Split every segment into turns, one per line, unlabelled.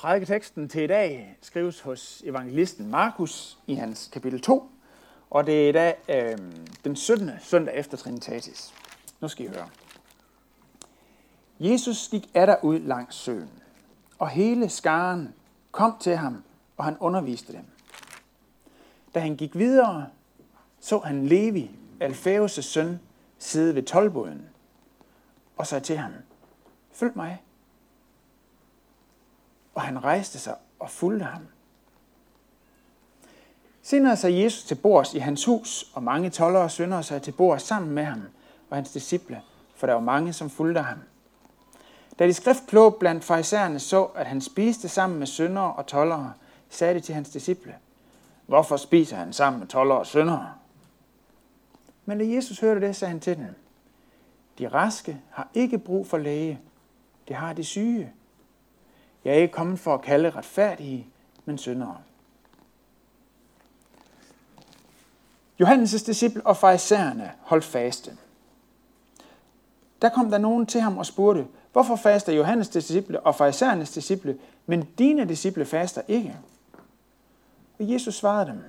Prædiketeksten til i dag skrives hos evangelisten Markus i hans kapitel 2, og det er i dag øh, den 17. søndag efter Trinitatis. Nu skal I høre. Jesus gik der ud langs søen, og hele skaren kom til ham, og han underviste dem. Da han gik videre, så han Levi, Alfæus' søn, sidde ved tolvboden, og sagde til ham, følg mig. Og han rejste sig og fulgte ham. Senere sagde Jesus til bords i hans hus, og mange toller og syndere sig til bords sammen med ham og hans disciple, for der var mange, som fulgte ham. Da de skriftkloge blandt farisæerne så, at han spiste sammen med syndere og tollere, sagde de til hans disciple, Hvorfor spiser han sammen med tollere og syndere? Men da Jesus hørte det, sagde han til dem, De raske har ikke brug for læge, det har de syge. Jeg er ikke kommet for at kalde retfærdige, men syndere. Johannes' disciple og farisæerne holdt faste. Der kom der nogen til ham og spurgte, hvorfor faster Johannes' disciple og farisæernes disciple, men dine disciple faster ikke? Og Jesus svarede dem,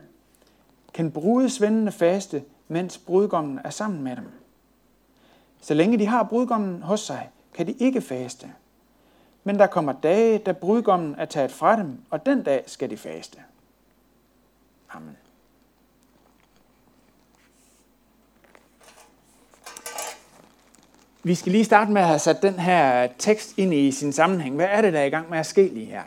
kan brudesvendene faste, mens brudgommen er sammen med dem? Så længe de har brudgommen hos sig, kan de ikke faste. Men der kommer dage, da brudgommen er taget fra dem, og den dag skal de faste. Amen. Vi skal lige starte med at have sat den her tekst ind i sin sammenhæng. Hvad er det, der er i gang med at ske lige her?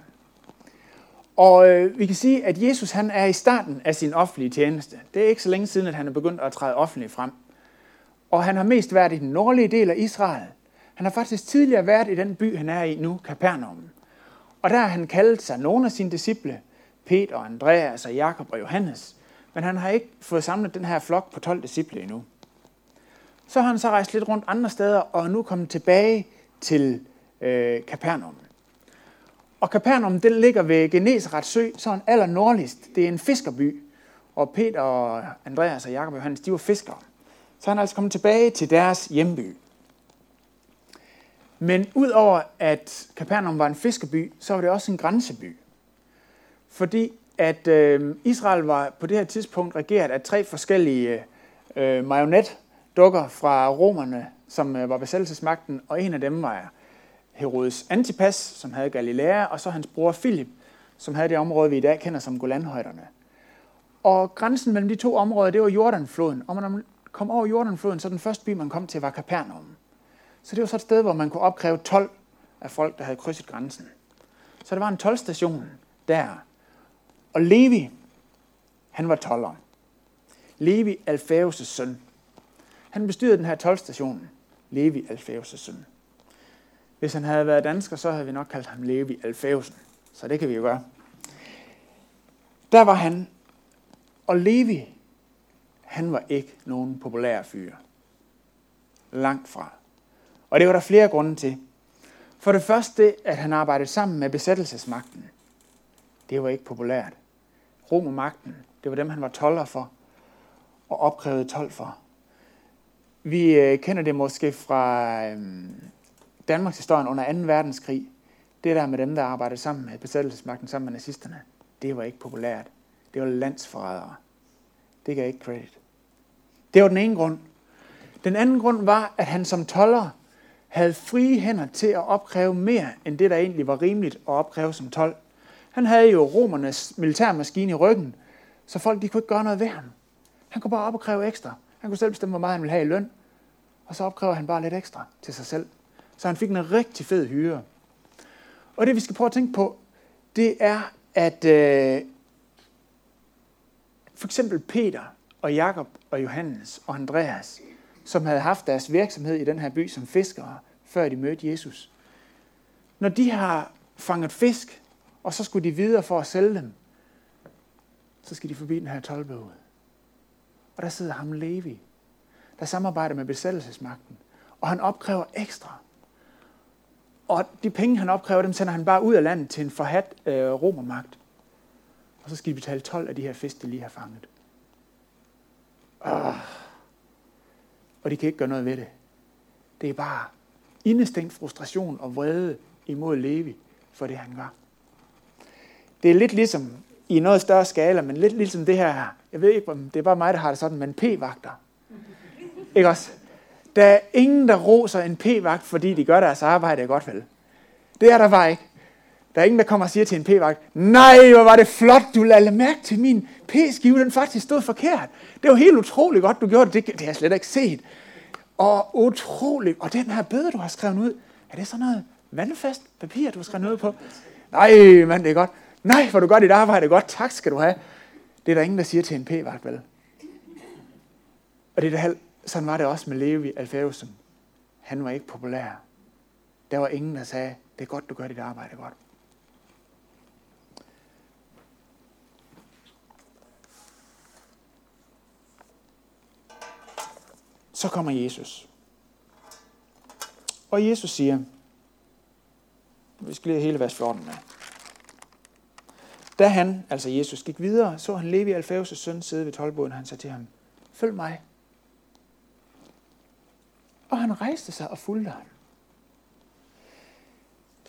Og øh, vi kan sige, at Jesus han er i starten af sin offentlige tjeneste. Det er ikke så længe siden, at han er begyndt at træde offentligt frem. Og han har mest været i den nordlige del af Israel. Han har faktisk tidligere været i den by, han er i nu, Kapernaum. Og der har han kaldt sig nogle af sine disciple, Peter, Andreas og Jakob og Johannes. Men han har ikke fået samlet den her flok på 12 disciple endnu. Så har han så rejst lidt rundt andre steder og er nu kommet tilbage til øh, Kapernaum. Og Kapernaum, den ligger ved Genesaret sø, sådan aller nordligst. Det er en fiskerby. Og Peter og Andreas og Jakob og Johannes, de var fiskere. Så han er altså kommet tilbage til deres hjemby. Men udover at Kapernaum var en fiskerby, så var det også en grænseby. Fordi at øh, Israel var på det her tidspunkt regeret af tre forskellige øh, marionetdukker fra romerne, som øh, var besættelsesmagten, og en af dem var Herodes Antipas, som havde Galilea, og så hans bror Philip, som havde det område, vi i dag kender som Golanhøjderne. Og grænsen mellem de to områder, det var Jordanfloden. Og når man kom over Jordanfloden, så den første by, man kom til, var Kapernaum. Så det var så et sted, hvor man kunne opkræve 12 af folk, der havde krydset grænsen. Så der var en 12-station der. Og Levi, han var toller. Levi, Alfæus' søn. Han bestyrede den her 12-station. Levi, Alfæus' søn. Hvis han havde været dansker, så havde vi nok kaldt ham Levi Alfæusen. Så det kan vi jo gøre. Der var han. Og Levi, han var ikke nogen populær fyr. Langt fra. Og det var der flere grunde til. For det første, at han arbejdede sammen med besættelsesmagten. Det var ikke populært. Romermagten, det var dem, han var toller for og opkrævede tolv for. Vi øh, kender det måske fra øh, Danmarks historien under 2. verdenskrig. Det der med dem, der arbejdede sammen med besættelsesmagten, sammen med nazisterne, det var ikke populært. Det var landsforrædere. Det gav ikke credit. Det var den ene grund. Den anden grund var, at han som toller havde frie hænder til at opkræve mere, end det, der egentlig var rimeligt at opkræve som tolv. Han havde jo romernes militærmaskine i ryggen, så folk de kunne ikke gøre noget ved ham. Han kunne bare opkræve ekstra. Han kunne selv bestemme, hvor meget han ville have i løn. Og så opkræver han bare lidt ekstra til sig selv. Så han fik en rigtig fed hyre. Og det vi skal prøve at tænke på, det er, at øh, for eksempel Peter og Jakob og Johannes og Andreas, som havde haft deres virksomhed i den her by som fiskere, før de mødte Jesus. Når de har fanget fisk, og så skulle de videre for at sælge dem, så skal de forbi den her tolvbåd. Og der sidder ham Levi, der samarbejder med besættelsesmagten, og han opkræver ekstra. Og de penge, han opkræver, dem sender han bare ud af landet til en forhat øh, romermagt. Og så skal de betale 12 af de her fisk, de lige har fanget. Ah. Og de kan ikke gøre noget ved det. Det er bare indestængt frustration og vrede imod Levi for det, han gør. det er lidt ligesom i noget større skala, men lidt ligesom det her her. Jeg ved ikke, om det er bare mig, der har det sådan, men p-vagter. Ikke også? Der er ingen, der roser en p-vagt, fordi de gør deres arbejde godt vel. Det er der bare ikke. Der er ingen, der kommer og siger til en p-vagt, nej, hvor var det flot, du lader mærke til min p-skive, den faktisk stod forkert. Det var helt utroligt godt, du gjorde det. Det, det har jeg slet ikke set. Og utroligt. Og den her bøde, du har skrevet ud, er det sådan noget vandfast papir, du har skrevet noget på? Nej, mand, det er godt. Nej, hvor du gør dit arbejde godt. Tak skal du have. Det er der ingen, der siger til en p-vagt, vel? Og det er der, sådan var det også med Levi Alfæusen. Han var ikke populær. Der var ingen, der sagde, det er godt, du gør dit arbejde godt. Så kommer Jesus. Og Jesus siger, vi skal lige hele vers 14 med. Da han, altså Jesus, gik videre, så han Levi Alfæus' søn sidde ved tolvboden, han sagde til ham, følg mig. Og han rejste sig og fulgte ham.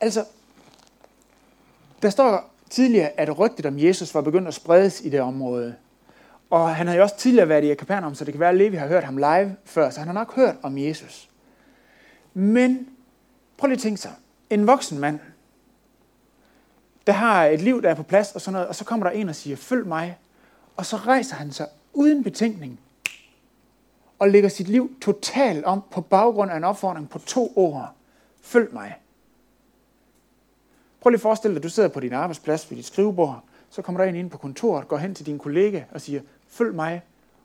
Altså, der står tidligere, at rygtet om Jesus var begyndt at spredes i det område. Og han har jo også tidligere været i Kapernaum, så det kan være, at Levi har hørt ham live før, så han har nok hørt om Jesus. Men prøv lige at tænke sig. En voksen mand, der har et liv, der er på plads og sådan noget, og så kommer der en og siger, følg mig. Og så rejser han sig uden betænkning og lægger sit liv totalt om på baggrund af en opfordring på to ord. Følg mig. Prøv lige at forestille dig, at du sidder på din arbejdsplads ved dit skrivebord, så kommer der en ind på kontoret, går hen til din kollega og siger, følg mig,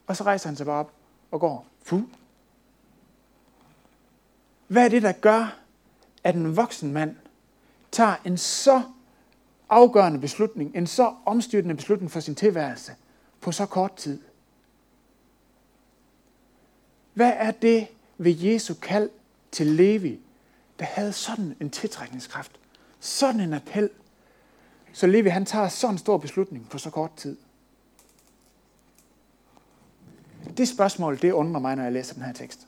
og så rejser han sig bare op og går. Fu. Hvad er det, der gør, at en voksen mand tager en så afgørende beslutning, en så omstyrtende beslutning for sin tilværelse på så kort tid? Hvad er det ved Jesu kald til Levi, der havde sådan en tiltrækningskraft, sådan en appel, så Levi han tager sådan en stor beslutning på så kort tid? Det spørgsmål, det undrer mig, når jeg læser den her tekst.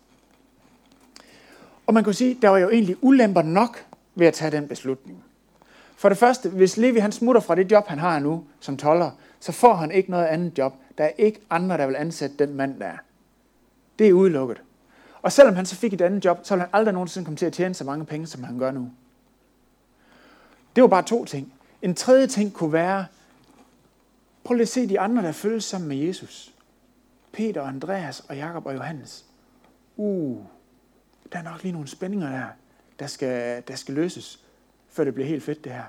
Og man kan sige, der var jo egentlig ulemper nok ved at tage den beslutning. For det første, hvis Levi han smutter fra det job, han har nu som toller, så får han ikke noget andet job. Der er ikke andre, der vil ansætte den mand, der er. Det er udelukket. Og selvom han så fik et andet job, så vil han aldrig nogensinde komme til at tjene så mange penge, som han gør nu. Det var bare to ting. En tredje ting kunne være, prøv lige at se de andre, der følges sammen med Jesus. Peter, Andreas og Jakob og Johannes. Uh, der er nok lige nogle spændinger der, der skal, der skal løses, før det bliver helt fedt det her.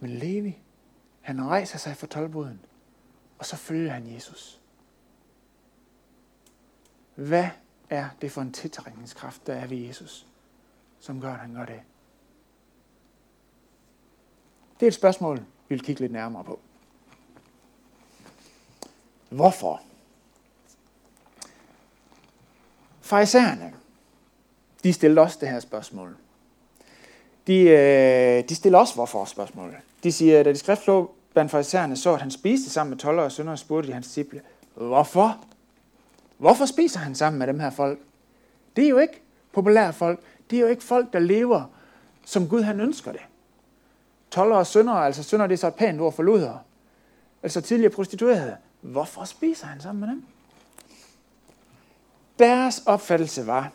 Men Levi, han rejser sig fra tolvboden, og så følger han Jesus. Hvad er det for en tiltrækningskraft, der er ved Jesus, som gør, at han gør det? Det er et spørgsmål, vi vil kigge lidt nærmere på. Hvorfor? Farisæerne, de stillede også det her spørgsmål. De, øh, de stiller også hvorfor spørgsmål. De siger, at da de skriftlå blandt farisæerne så, at han spiste sammen med toller og sønder, spurgte de hans disciple, hvorfor? Hvorfor spiser han sammen med dem her folk? Det er jo ikke populære folk. Det er jo ikke folk, der lever, som Gud han ønsker det. Toller og sønder, altså sønder det er så et pænt ord for luder. Altså tidligere prostituerede. Hvorfor spiser han sammen med dem? Deres opfattelse var,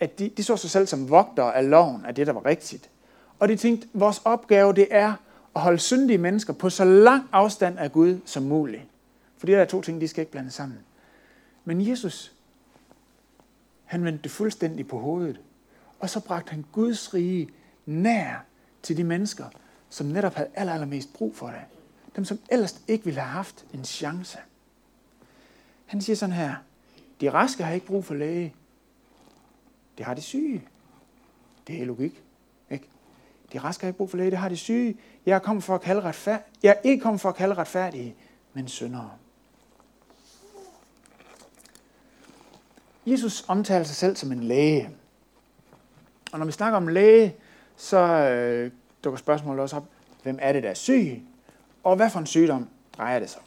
at de, de så sig selv som vogtere af loven, af det, der var rigtigt. Og de tænkte, vores opgave det er at holde syndige mennesker på så lang afstand af Gud som muligt. For de der to ting, de skal ikke blande sammen. Men Jesus, han vendte det fuldstændig på hovedet. Og så bragte han Guds rige nær til de mennesker, som netop havde aller, allermest brug for det. Dem, som ellers ikke ville have haft en chance. Han siger sådan her, de raske har ikke brug for læge. Det har de syge. Det er logik. Ikke? De raske har ikke brug for læge, det har de syge. Jeg er, kommet for at kalde retfærd... jeg er ikke kommet for at kalde retfærdige, men syndere. Jesus omtaler sig selv som en læge. Og når vi snakker om læge, så øh, dukker spørgsmålet også op, hvem er det, der er syg? Og hvad for en sygdom drejer det sig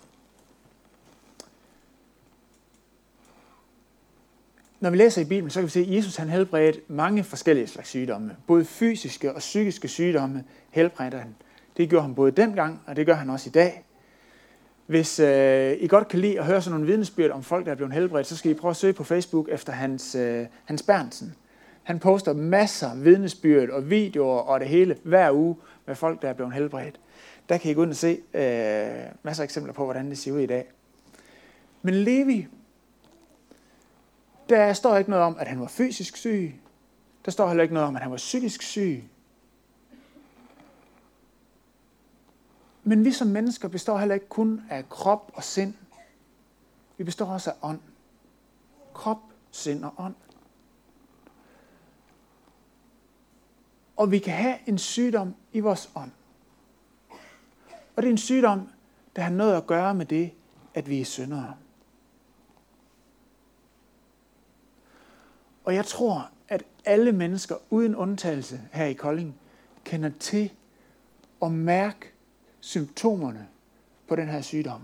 Når vi læser i Bibelen, så kan vi se, at Jesus han helbredte mange forskellige slags sygdomme. Både fysiske og psykiske sygdomme helbredte han. Det gjorde han både dengang, og det gør han også i dag. Hvis øh, I godt kan lide at høre sådan nogle vidnesbyrd om folk, der er blevet helbredt, så skal I prøve at søge på Facebook efter Hans, øh, Hans Berntsen. Han poster masser af vidnesbyrd og videoer og det hele hver uge med folk, der er blevet helbredt. Der kan I gå ind og se øh, masser af eksempler på, hvordan det ser ud i dag. Men Levi, der står ikke noget om, at han var fysisk syg. Der står heller ikke noget om, at han var psykisk syg. Men vi som mennesker består heller ikke kun af krop og sind. Vi består også af ånd. Krop, sind og ånd. Og vi kan have en sygdom i vores ånd. Og det er en sygdom, der har noget at gøre med det, at vi er syndere. Og jeg tror, at alle mennesker uden undtagelse her i Kolding kender til og mærke symptomerne på den her sygdom.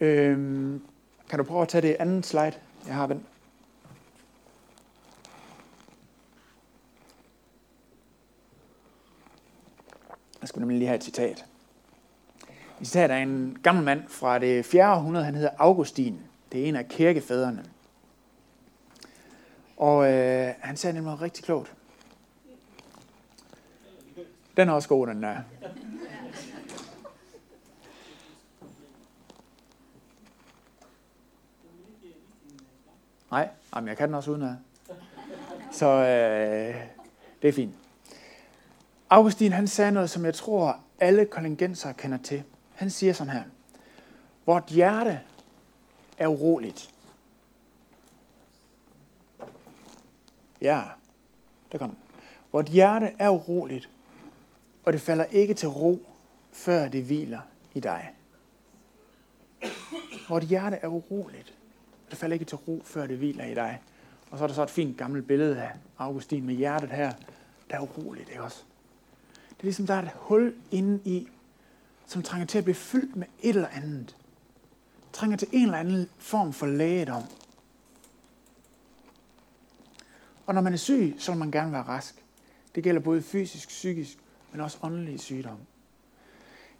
Øhm, kan du prøve at tage det andet slide? Jeg har vendt? Jeg skulle nemlig lige have et citat. Et citat er en gammel mand fra det 4. århundrede, han hedder Augustin. Det er en af kirkefædrene. Og øh, han sagde nemlig noget rigtig klogt. Den er også god, den der. Nej, jamen jeg kan den også uden at. Så øh, det er fint. Augustin han sagde noget, som jeg tror alle kollegenser kender til. Han siger sådan her. Vort hjerte er uroligt. Ja, der kom Vort hjerte er uroligt, og det falder ikke til ro, før det hviler i dig. Vort hjerte er uroligt, og det falder ikke til ro, før det hviler i dig. Og så er der så et fint gammelt billede af Augustin med hjertet her, der er uroligt, ikke også? Det er ligesom, der er et hul inde i, som trænger til at blive fyldt med et eller andet. Trænger til en eller anden form for lægedom. Og når man er syg, så vil man gerne være rask. Det gælder både fysisk, psykisk, men også åndelig sygdom.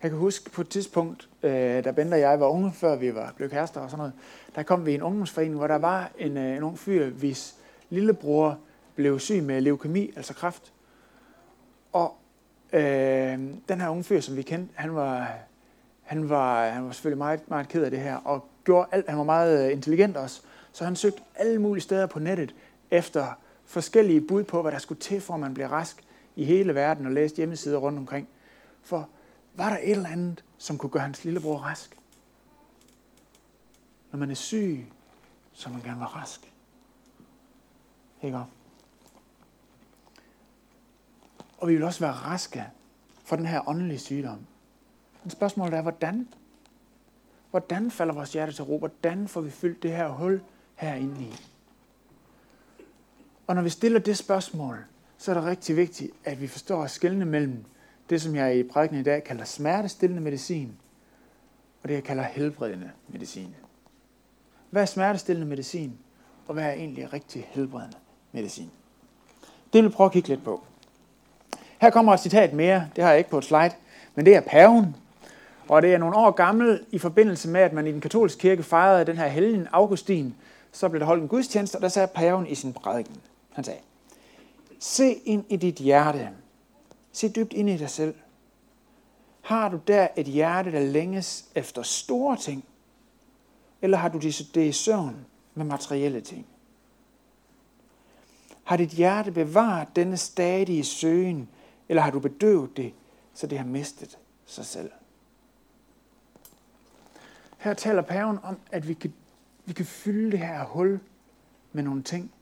Jeg kan huske på et tidspunkt, øh, da Bente og jeg var unge, før vi var blevet kærester og sådan noget, der kom vi i en ungdomsforening, hvor der var en, øh, en ung fyr, hvis lillebror blev syg med leukemi, altså kræft. Og øh, den her unge fyr, som vi kendte, han var, han var, han var selvfølgelig meget, meget ked af det her, og gjorde alt, han var meget øh, intelligent også, så han søgte alle mulige steder på nettet efter forskellige bud på, hvad der skulle til, for at man blev rask i hele verden, og læste hjemmesider rundt omkring. For var der et eller andet, som kunne gøre hans lillebror rask? Når man er syg, så man gerne var rask. Ikke og vi vil også være raske for den her åndelige sygdom. Men spørgsmålet er, hvordan? Hvordan falder vores hjerte til ro? Hvordan får vi fyldt det her hul herinde i? Og når vi stiller det spørgsmål, så er det rigtig vigtigt, at vi forstår at skelne mellem det, som jeg i prædiken i dag kalder smertestillende medicin, og det, jeg kalder helbredende medicin. Hvad er smertestillende medicin, og hvad er egentlig rigtig helbredende medicin? Det vil vi prøve at kigge lidt på. Her kommer et citat mere, det har jeg ikke på et slide, men det er paven. Og det er nogle år gammel i forbindelse med, at man i den katolske kirke fejrede den her helgen Augustin. Så blev der holdt en gudstjeneste, og der sagde paven i sin prædiken. Han sagde, se ind i dit hjerte. Se dybt ind i dig selv. Har du der et hjerte, der længes efter store ting? Eller har du det i søvn med materielle ting? Har dit hjerte bevaret denne stadige søgen eller har du bedøvet det, så det har mistet sig selv? Her taler paven om, at vi kan, vi kan fylde det her hul med nogle ting,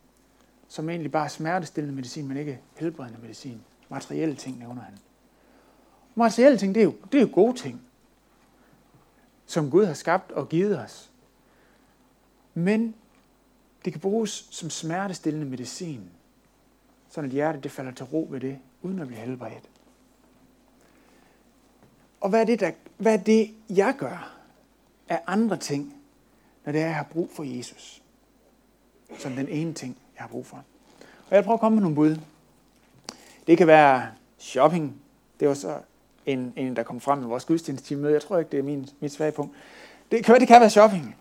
som egentlig bare er smertestillende medicin, men ikke helbredende medicin. Materielle ting nævner han. Materielle ting, det er jo, det er jo gode ting, som Gud har skabt og givet os. Men det kan bruges som smertestillende medicin, så at hjertet det falder til ro ved det, uden at blive helbredt. Og hvad er det, der, hvad er det jeg gør af andre ting, når det er, jeg har brug for Jesus? Som den ene ting, jeg har brug for. Og jeg prøver at komme med nogle bud. Det kan være shopping. Det var så en, en der kom frem med vores gudstjenestemøde. Jeg tror ikke, det er min, mit svage punkt. Det kan, det kan være shopping.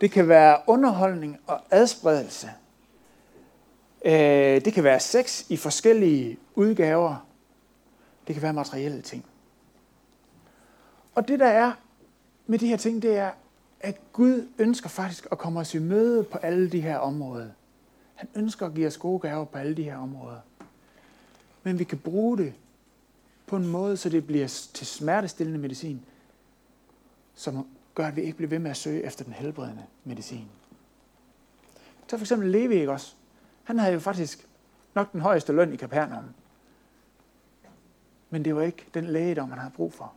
Det kan være underholdning og adspredelse. Øh, det kan være sex i forskellige udgaver. Det kan være materielle ting. Og det der er med de her ting, det er, at Gud ønsker faktisk at komme os i møde på alle de her områder. Han ønsker at give os gode gaver på alle de her områder. Men vi kan bruge det på en måde, så det bliver til smertestillende medicin, som gør, at vi ikke bliver ved med at søge efter den helbredende medicin. Så for eksempel Levi, ikke også? Han havde jo faktisk nok den højeste løn i Kapernaum. Men det var ikke den lægedom, man havde brug for.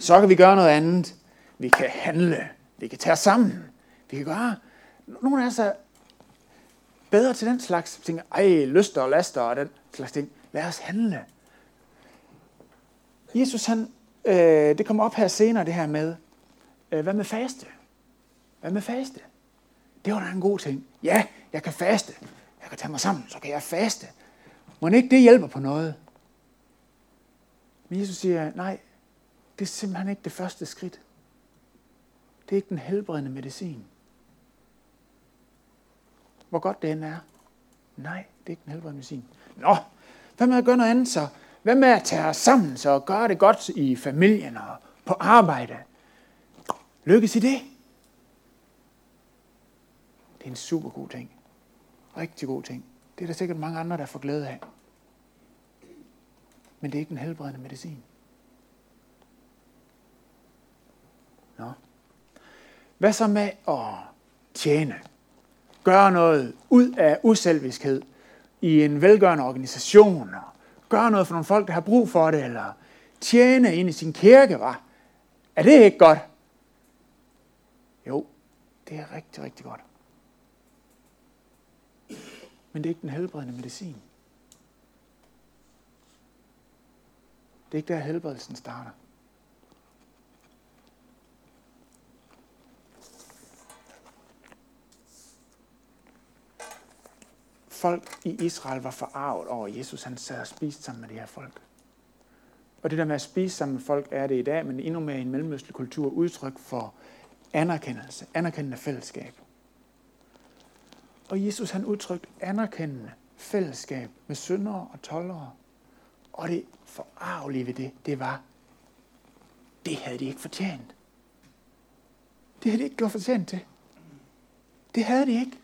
Så kan vi gøre noget andet. Vi kan handle. Vi kan tage os sammen. Vi kan gøre... Nogle af os er bedre til den slags ting. Ej, lyster og laster og den slags ting. Lad os handle. Jesus, han, øh, det kommer op her senere, det her med, øh, hvad med faste? Hvad med faste? Det var da en god ting. Ja, jeg kan faste. Jeg kan tage mig sammen, så kan jeg faste. Må ikke det hjælper på noget? Men Jesus siger, nej, det er simpelthen ikke det første skridt. Det er ikke den helbredende medicin. Hvor godt det end er. Nej, det er ikke den helbredende medicin. Nå, hvad med at gøre noget andet så? Hvad med at tage os sammen så og gøre det godt i familien og på arbejde? Lykkes i det? Det er en super god ting. Rigtig god ting. Det er der sikkert mange andre, der får glæde af. Men det er ikke en helbredende medicin. Nå. Hvad så med at tjene? Gøre noget ud af uselviskhed i en velgørende organisation, gøre noget for nogle folk, der har brug for det, eller tjene ind i sin kirke, var. Er det ikke godt? Jo, det er rigtig, rigtig godt. Men det er ikke den helbredende medicin. Det er ikke der helbredelsen starter. folk i Israel var forarvet over, at Jesus han sad og spiste sammen med de her folk. Og det der med at spise sammen med folk er det i dag, men endnu mere i en mellemøstlig kultur udtryk for anerkendelse, anerkendende fællesskab. Og Jesus han udtrykte anerkendende fællesskab med syndere og tollere. Og det forarvelige ved det, det var, det havde de ikke fortjent. Det havde de ikke gjort fortjent til. Det havde de ikke.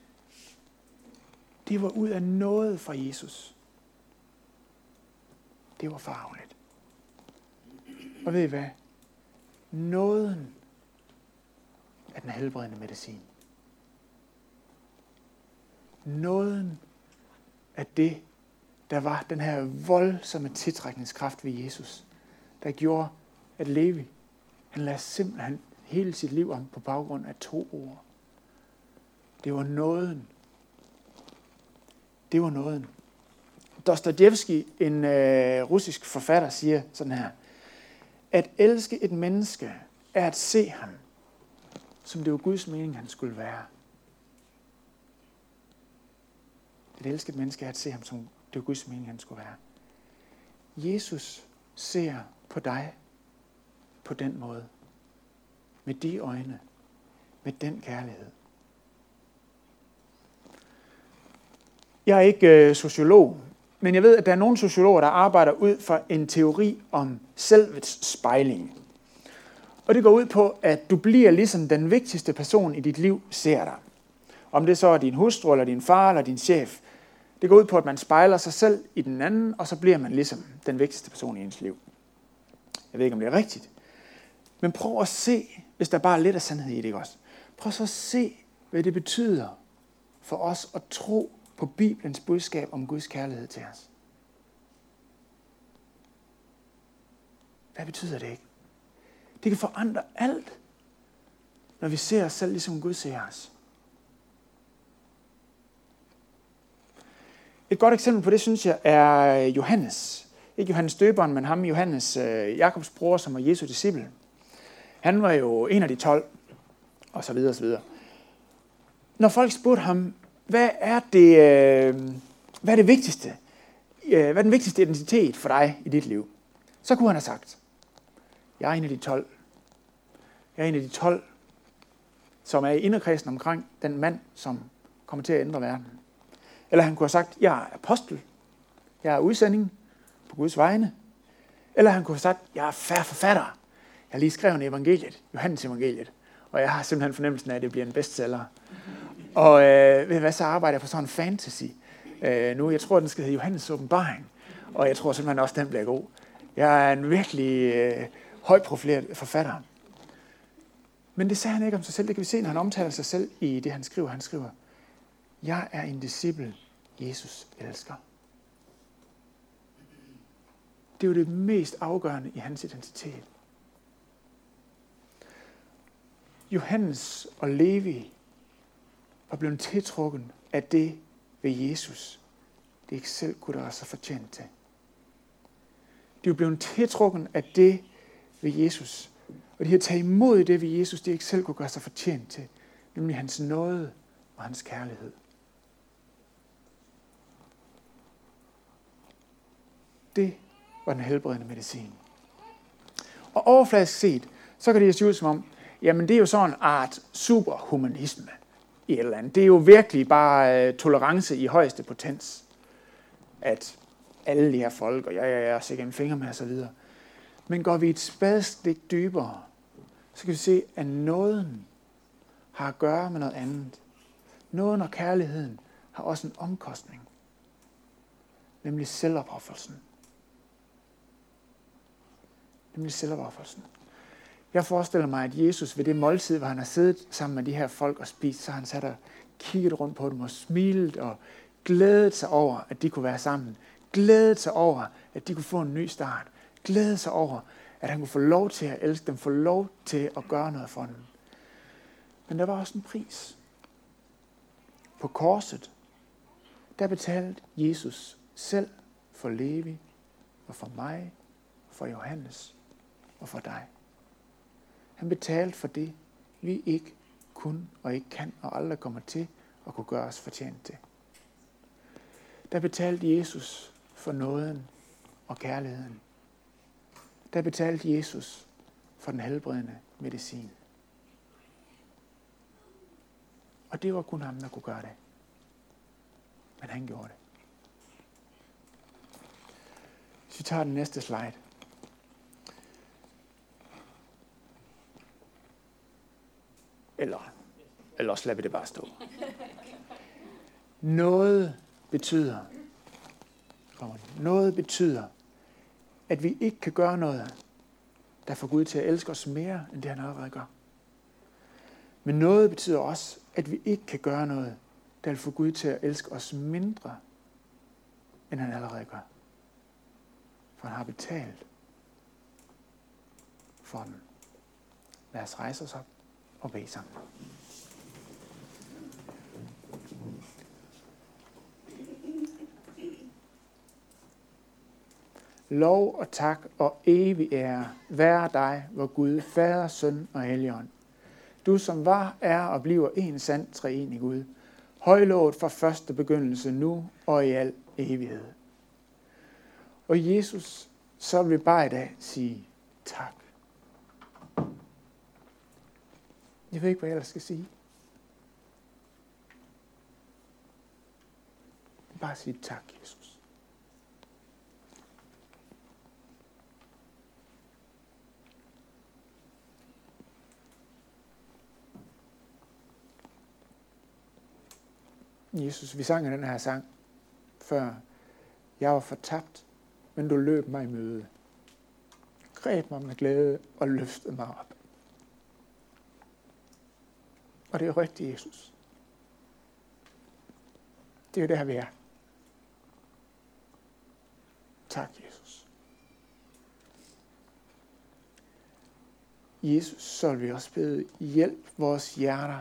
Det var ud af noget fra Jesus. Det var farveligt. Og ved I hvad? Nåden er den helbredende medicin. Nåden er det, der var den her voldsomme tiltrækningskraft ved Jesus, der gjorde, at Levi, han lagde simpelthen hele sit liv om på baggrund af to ord. Det var nåden, det var nåden. Dostojevski, en øh, russisk forfatter, siger sådan her. At elske et menneske er at se ham, som det var Guds mening, han skulle være. Et elsket menneske er at se ham, som det var Guds mening, han skulle være. Jesus ser på dig på den måde. Med de øjne. Med den kærlighed. Jeg er ikke øh, sociolog, men jeg ved, at der er nogle sociologer, der arbejder ud fra en teori om selvets spejling. Og det går ud på, at du bliver ligesom den vigtigste person i dit liv ser dig. Om det så er din hustru, eller din far, eller din chef. Det går ud på, at man spejler sig selv i den anden, og så bliver man ligesom den vigtigste person i ens liv. Jeg ved ikke, om det er rigtigt. Men prøv at se, hvis der bare er lidt af sandhed i det, ikke også? Prøv så at se, hvad det betyder for os at tro på Bibelens budskab om Guds kærlighed til os. Hvad betyder det ikke? Det kan forandre alt, når vi ser os selv, ligesom Gud ser os. Et godt eksempel på det, synes jeg, er øh, Johannes. Ikke Johannes døberen, men ham Johannes, øh, Jakobs bror, som var Jesu disciple. Han var jo en af de tolv, og så videre, og så videre. Når folk spurgte ham, hvad er det, øh, hvad er det vigtigste hvad er den vigtigste identitet for dig i dit liv? Så kunne han have sagt, jeg er en af de 12. Jeg er en af de 12, som er i inderkredsen omkring den mand, som kommer til at ændre verden. Eller han kunne have sagt, jeg er apostel. Jeg er udsending på Guds vegne. Eller han kunne have sagt, jeg er færre forfatter. Jeg har lige skrevet evangeliet, Johannes evangeliet. Og jeg har simpelthen fornemmelsen af, at det bliver en bestseller. Og øh, ved hvad, så arbejder jeg på sådan en fantasy. Øh, nu, jeg tror, den skal hedde Johannes åbenbaring. Og jeg tror simpelthen også, den bliver god. Jeg er en virkelig øh, højprofileret forfatter. Men det sagde han ikke om sig selv. Det kan vi se, når han omtaler sig selv i det, han skriver. Han skriver, jeg er en disciple, Jesus elsker. Det er jo det mest afgørende i hans identitet. Johannes og Levi var blevet tiltrukken af det ved Jesus, det ikke selv kunne gøre sig fortjent til. De er blevet tiltrukken af det ved Jesus, og de har taget imod det ved Jesus, de ikke selv kunne gøre sig fortjent til, nemlig hans nåde og hans kærlighed. Det var den helbredende medicin. Og overfladisk set, så kan det se ud som om, jamen det er jo sådan en art superhumanisme i et eller andet. Det er jo virkelig bare uh, tolerance i højeste potens. At alle de her folk, og jeg, jeg, jeg sikkert en finger med osv. Men går vi et spadestik dybere, så kan vi se, at nåden har at gøre med noget andet. Nåden og kærligheden har også en omkostning. Nemlig selvopoffrelsen. Nemlig selvopoffrelsen. Jeg forestiller mig, at Jesus ved det måltid, hvor han har siddet sammen med de her folk og spist, så han sat og kigget rundt på dem og smilet og glædet sig over, at de kunne være sammen. Glædet sig over, at de kunne få en ny start. Glædet sig over, at han kunne få lov til at elske dem, få lov til at gøre noget for dem. Men der var også en pris. På korset, der betalte Jesus selv for Levi og for mig, og for Johannes og for dig. Han betalte for det, vi ikke kun og ikke kan og aldrig kommer til at kunne gøre os fortjent til. Der betalte Jesus for nåden og kærligheden. Der betalte Jesus for den helbredende medicin. Og det var kun ham, der kunne gøre det. Men han gjorde det. Hvis vi tager den næste slide. Eller, eller også lader vi det bare stå. Noget betyder, noget betyder, at vi ikke kan gøre noget, der får Gud til at elske os mere, end det han allerede gør. Men noget betyder også, at vi ikke kan gøre noget, der vil få Gud til at elske os mindre, end han allerede gør. For han har betalt for den. Lad os rejse os op og bede sammen. Lov og tak og evig ære være dig, hvor Gud, Fader, Søn og Helligånd. Du som var, er og bliver en sand treenig Gud. Højlovet fra første begyndelse nu og i al evighed. Og Jesus, så vil vi bare i dag sige tak. Jeg ved ikke, hvad jeg ellers skal sige. Bare sige tak, Jesus. Jesus, vi sang den her sang før. Jeg var fortabt, men du løb mig i møde. Greb mig med glæde og løftede mig op. Og det er rigtigt, Jesus. Det er det der, vi er. Tak, Jesus. Jesus, så vil vi også bede, hjælp vores hjerter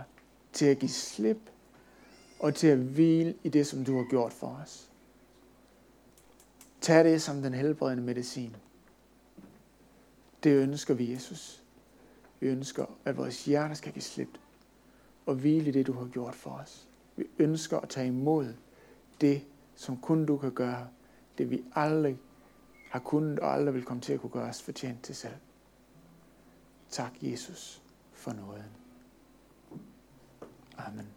til at give slip og til at hvile i det, som du har gjort for os. Tag det som den helbredende medicin. Det ønsker vi, Jesus. Vi ønsker, at vores hjerter skal give slip og hvile i det, du har gjort for os. Vi ønsker at tage imod det, som kun du kan gøre, det vi aldrig har kunnet og aldrig vil komme til at kunne gøre os fortjent til selv. Tak, Jesus, for nåden. Amen.